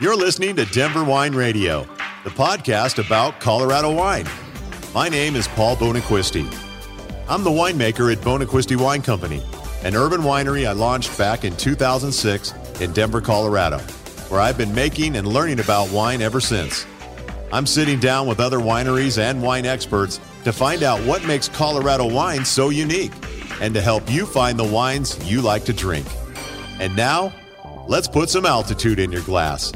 You're listening to Denver Wine Radio, the podcast about Colorado wine. My name is Paul Bonaquisti. I'm the winemaker at Bonaquisti Wine Company, an urban winery I launched back in 2006 in Denver, Colorado, where I've been making and learning about wine ever since. I'm sitting down with other wineries and wine experts to find out what makes Colorado wine so unique and to help you find the wines you like to drink. And now, let's put some altitude in your glass.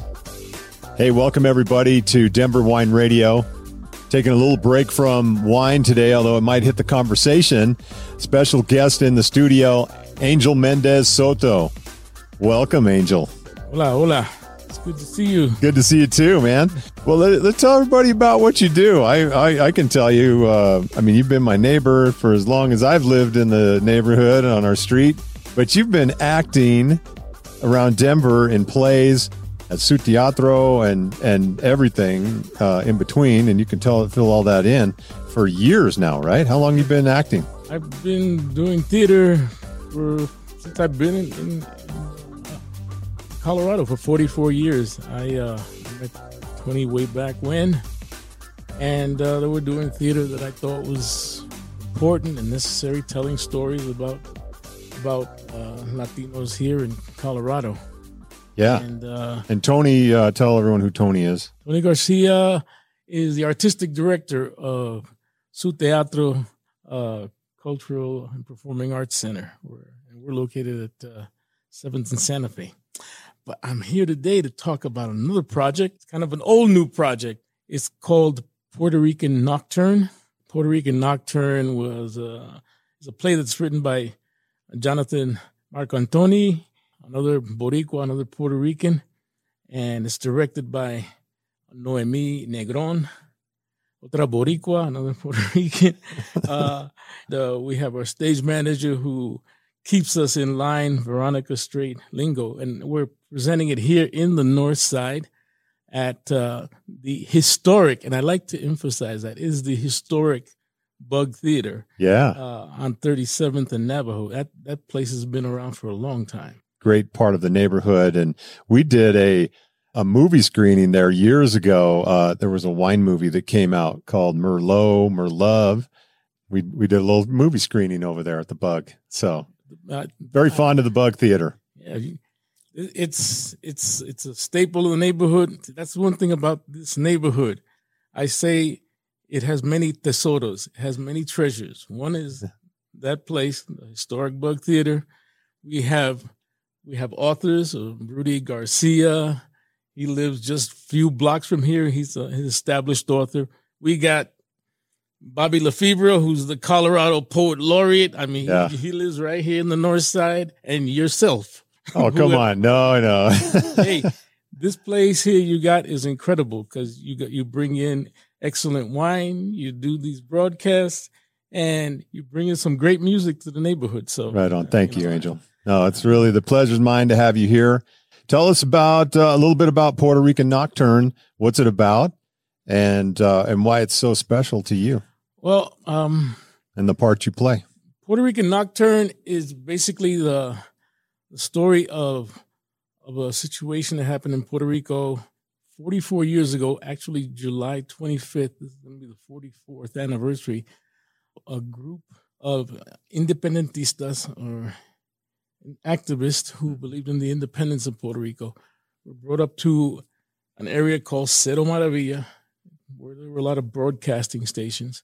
Hey, welcome everybody to Denver Wine Radio. Taking a little break from wine today, although it might hit the conversation. Special guest in the studio, Angel Mendez Soto. Welcome, Angel. Hola, hola. It's good to see you. Good to see you too, man. Well, let, us tell everybody about what you do. I, I, I can tell you, uh, I mean, you've been my neighbor for as long as I've lived in the neighborhood on our street, but you've been acting around Denver in plays at Su Teatro and and everything uh, in between, and you can tell fill all that in for years now, right? How long you been acting? I've been doing theater for since I've been in, in Colorado for 44 years. I uh, met Tony way back when, and uh, they were doing theater that I thought was important and necessary, telling stories about about uh, Latinos here in Colorado. Yeah. And, uh, and Tony, uh, tell everyone who Tony is. Tony Garcia is the artistic director of Su Teatro uh, Cultural and Performing Arts Center. We're, and we're located at uh, 7th and Santa Fe. But I'm here today to talk about another project. It's kind of an old new project. It's called Puerto Rican Nocturne. Puerto Rican Nocturne was uh, is a play that's written by Jonathan Marcantoni another Boricua, another Puerto Rican, and it's directed by Noemi Negron, otra Boricua, another Puerto Rican. uh, the, we have our stage manager who keeps us in line, Veronica Straight Lingo, and we're presenting it here in the North Side at uh, the historic, and I like to emphasize that is the historic Bug Theater. Yeah, uh, on 37th and Navajo. That that place has been around for a long time great part of the neighborhood. And we did a a movie screening there years ago. Uh, there was a wine movie that came out called Merlot, Merlove. We we did a little movie screening over there at the Bug. So uh, very fond of the Bug Theater. Yeah, it's it's it's a staple of the neighborhood. That's one thing about this neighborhood. I say it has many tesoros. It has many treasures. One is that place, the historic Bug Theater. We have we have authors, uh, Rudy Garcia. He lives just a few blocks from here. He's a, an established author. We got Bobby Lefebvre, who's the Colorado Poet Laureate. I mean, yeah. he, he, lives right here in the North Side, and yourself. Oh, come on. No, no. hey, this place here you got is incredible because you got you bring in excellent wine, you do these broadcasts, and you bring in some great music to the neighborhood. So right on. Thank you, you know, Angel. No, it's really the pleasure's mine to have you here. Tell us about uh, a little bit about Puerto Rican Nocturne. What's it about, and uh, and why it's so special to you? Well, um, and the part you play. Puerto Rican Nocturne is basically the the story of of a situation that happened in Puerto Rico 44 years ago. Actually, July 25th this is going to be the 44th anniversary. A group of independentistas or activists who believed in the independence of Puerto Rico were brought up to an area called Cerro Maravilla, where there were a lot of broadcasting stations,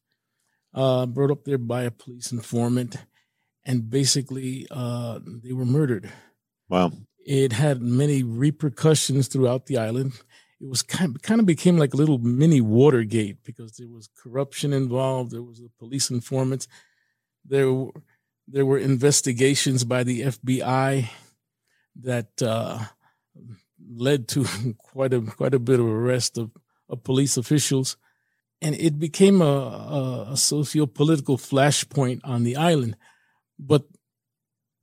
uh, brought up there by a police informant, and basically uh, they were murdered. Wow. It had many repercussions throughout the island. It was kind of, kind of became like a little mini Watergate because there was corruption involved. There was the police informants. There were there were investigations by the FBI that uh, led to quite a quite a bit of arrest of, of police officials, and it became a, a, a socio-political flashpoint on the island. But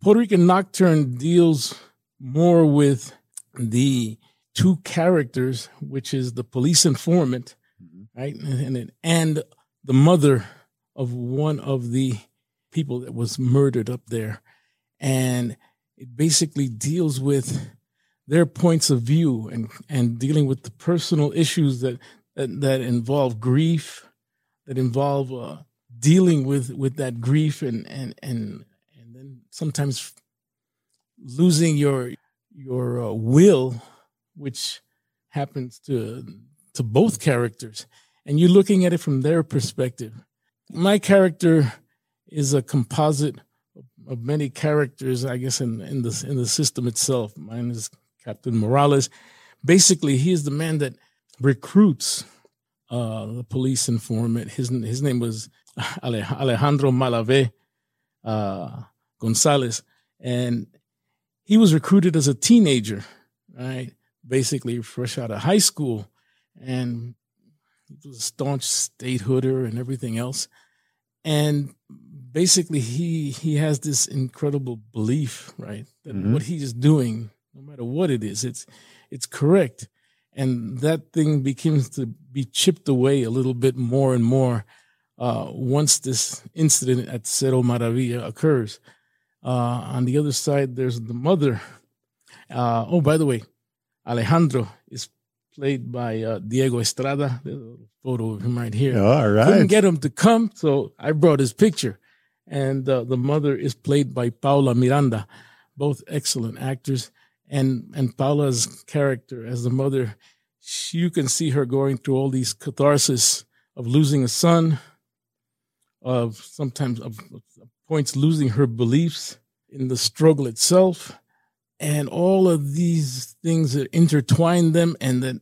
Puerto Rican Nocturne deals more with the two characters, which is the police informant, mm-hmm. right, and and the mother of one of the people that was murdered up there. And it basically deals with their points of view and and dealing with the personal issues that that, that involve grief, that involve uh, dealing with with that grief and and and and then sometimes losing your your uh, will, which happens to to both characters, and you're looking at it from their perspective. My character is a composite of many characters, I guess, in in the in the system itself. Mine is Captain Morales. Basically, he is the man that recruits uh, the police informant. His his name was Alejandro Malave uh, Gonzalez, and he was recruited as a teenager, right? Basically, fresh out of high school, and he was a staunch statehooder and everything else. And basically, he he has this incredible belief, right, that mm-hmm. what he's doing, no matter what it is, it's it's correct, and that thing begins to be chipped away a little bit more and more uh, once this incident at Cerro Maravilla occurs. Uh, on the other side, there's the mother. Uh, oh, by the way, Alejandro is played by uh, Diego Estrada. There's a photo of him right here. All right. Couldn't get him to come, so I brought his picture. And uh, the mother is played by Paula Miranda, both excellent actors. And and Paula's character as the mother, she, you can see her going through all these catharsis of losing a son, of sometimes of, of points losing her beliefs in the struggle itself and all of these things that intertwine them and that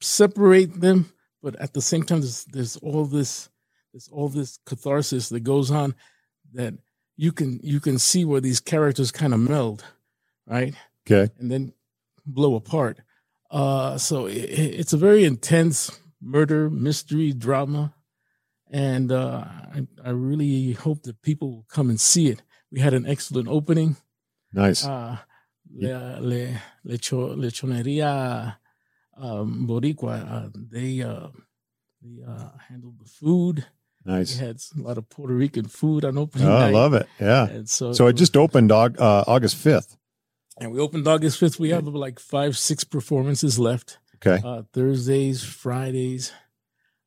separate them but at the same time there's, there's all this there's all this catharsis that goes on that you can you can see where these characters kind of meld right okay and then blow apart uh so it, it's a very intense murder mystery drama and uh, I, I, really hope that people will come and see it. We had an excellent opening. Nice. Uh, le, le, lecho, lechoneria um, Boricua, uh, they uh, they uh, handled the food. Nice. We had a lot of Puerto Rican food on opening oh, night. I love it. Yeah. And so, so it, just opened uh, August fifth. And we opened August fifth. We have like five, six performances left. Okay. Uh, Thursdays, Fridays,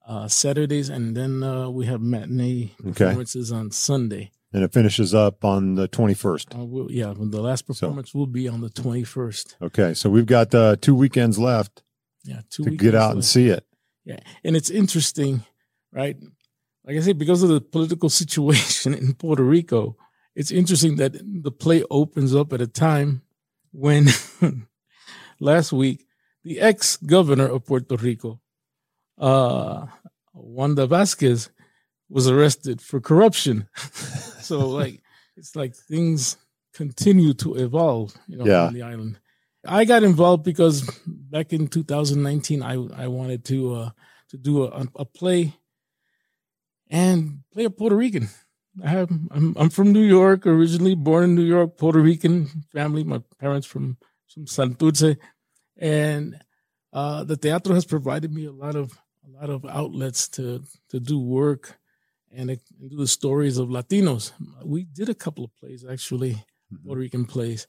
uh, Saturdays, and then uh, we have matinee performances okay. on Sunday. And it finishes up on the 21st. Uh, we'll, yeah, the last performance so, will be on the 21st. Okay, so we've got uh, two weekends left. Yeah, two to get out left. and see it. Yeah, and it's interesting, right? Like I said, because of the political situation in Puerto Rico, it's interesting that the play opens up at a time when last week the ex governor of Puerto Rico uh, Wanda Vasquez was arrested for corruption. so like it's like things continue to evolve, you know, yeah. on the island. I got involved because back in 2019, I I wanted to uh, to do a, a play and play a Puerto Rican. I have I'm I'm from New York originally, born in New York, Puerto Rican family. My parents from from Santurce, and uh, the teatro has provided me a lot of a lot of outlets to to do work and, and do the stories of Latinos. We did a couple of plays actually, mm-hmm. Puerto Rican plays,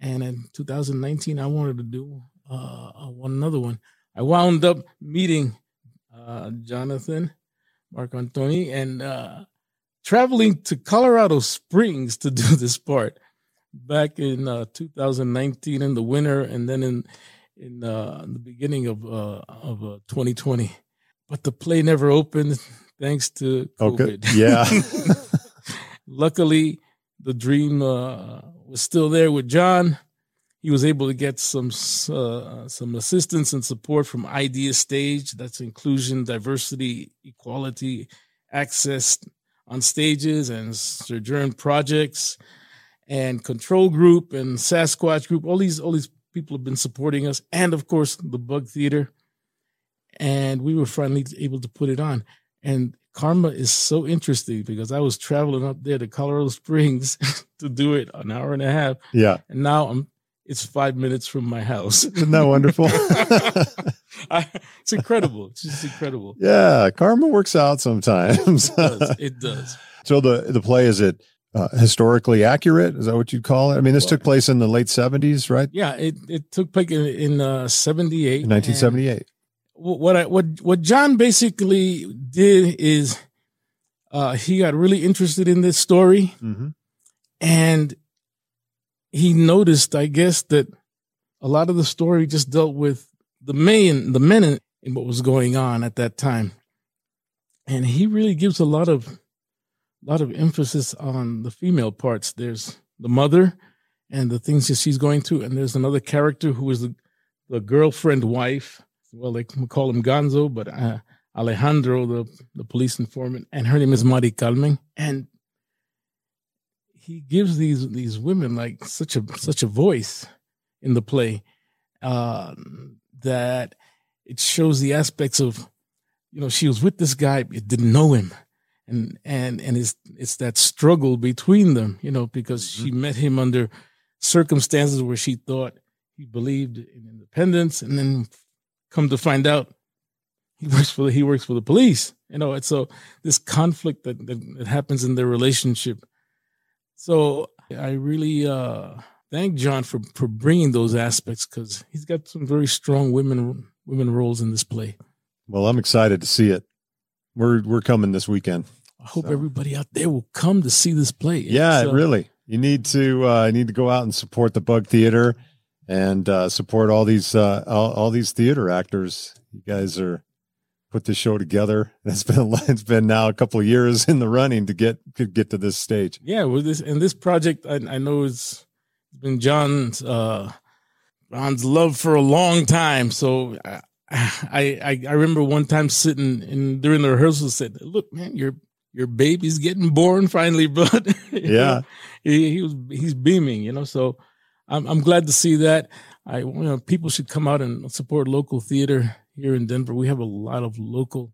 and in 2019 I wanted to do uh, one another one. I wound up meeting uh, Jonathan Marcantoni and uh, traveling to Colorado Springs to do this part back in uh, 2019 in the winter, and then in in uh, the beginning of uh, of 2020 but the play never opened thanks to COVID. Okay. Yeah. Luckily, the dream uh, was still there with John. He was able to get some uh, some assistance and support from Idea Stage. That's inclusion, diversity, equality, access on stages and sojourn projects, and Control Group and Sasquatch Group. All these all these people have been supporting us, and of course the Bug Theater and we were finally able to put it on. And karma is so interesting because I was traveling up there to Colorado Springs to do it an hour and a half. Yeah. And now I'm it's five minutes from my house. Isn't that wonderful? I, it's incredible. It's just incredible. Yeah, karma works out sometimes. it does. It does. So the the play is it uh, historically accurate. Is that what you'd call it? I mean, this well, took place in the late seventies, right? Yeah, it, it took place in, in uh, seventy eight. Nineteen seventy eight. What I, what what John basically did is uh, he got really interested in this story, mm-hmm. and he noticed, I guess, that a lot of the story just dealt with the men, the men in, in what was going on at that time, and he really gives a lot of a lot of emphasis on the female parts. There's the mother and the things that she's going through, and there's another character who is the, the girlfriend wife. Well, they call him Gonzo, but uh, Alejandro, the, the police informant, and her name is Mari Carmen. And he gives these these women like such a such a voice in the play uh, that it shows the aspects of you know she was with this guy but didn't know him and and and it's it's that struggle between them, you know, because mm-hmm. she met him under circumstances where she thought he believed in independence, and then come to find out he works for the, he works for the police, you know. And so this conflict that, that, that happens in their relationship. So I really uh, thank John for for bringing those aspects because he's got some very strong women women roles in this play. Well, I'm excited to see it. We're we're coming this weekend. I hope so. everybody out there will come to see this play. Yeah, so, really. You need to uh, need to go out and support the Bug Theater and uh, support all these uh, all, all these theater actors. You guys are put this show together. It's been it's been now a couple of years in the running to get to get to this stage. Yeah, with this and this project, I, I know it's been John's uh, John's love for a long time. So I, I I remember one time sitting in during the rehearsal said, "Look, man, your your baby's getting born finally, bud." yeah, he, he, was he's beaming, you know. So I'm I'm glad to see that. I you know people should come out and support local theater here in Denver. We have a lot of local,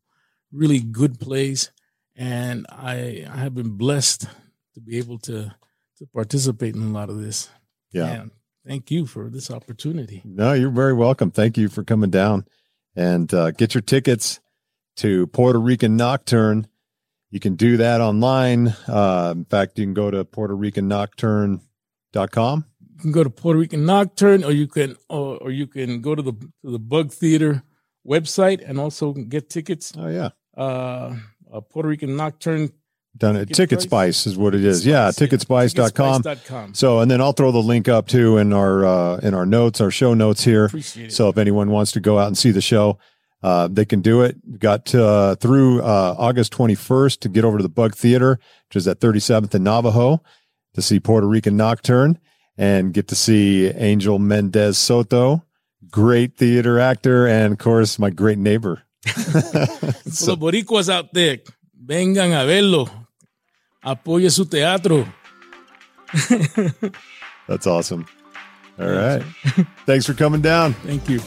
really good plays, and I I have been blessed to be able to to participate in a lot of this. Yeah. And thank you for this opportunity. No, you're very welcome. Thank you for coming down and uh, get your tickets to Puerto Rican Nocturne. You can do that online. Uh, in fact, you can go to Puerto Rican Nocturne.com. You can go to Puerto Rican Nocturne, or you can, or, or you can go to the to the Bug Theater website and also get tickets. Oh yeah, uh, uh Puerto Rican Nocturne done at Ticket Spice is what it is. Yeah, ticketspice.com. ticketspice.com. So and then I'll throw the link up too in our uh in our notes, our show notes here. Appreciate so if anyone wants to go out and see the show, uh they can do it. Got uh through uh August 21st to get over to the Bug Theater, which is at 37th and Navajo to see Puerto Rican Nocturne and get to see Angel Mendez Soto, great theater actor and of course my great neighbor. so, the boricuas out there, vengan a verlo apoye su teatro. That's awesome. All right. Thanks for coming down. Thank you.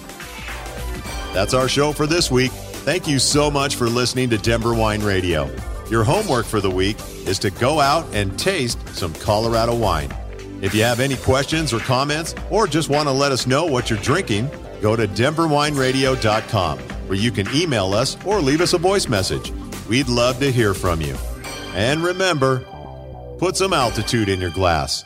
That's our show for this week. Thank you so much for listening to Denver Wine Radio. Your homework for the week is to go out and taste some Colorado wine. If you have any questions or comments, or just want to let us know what you're drinking, go to denverwineradio.com where you can email us or leave us a voice message. We'd love to hear from you. And remember, put some altitude in your glass.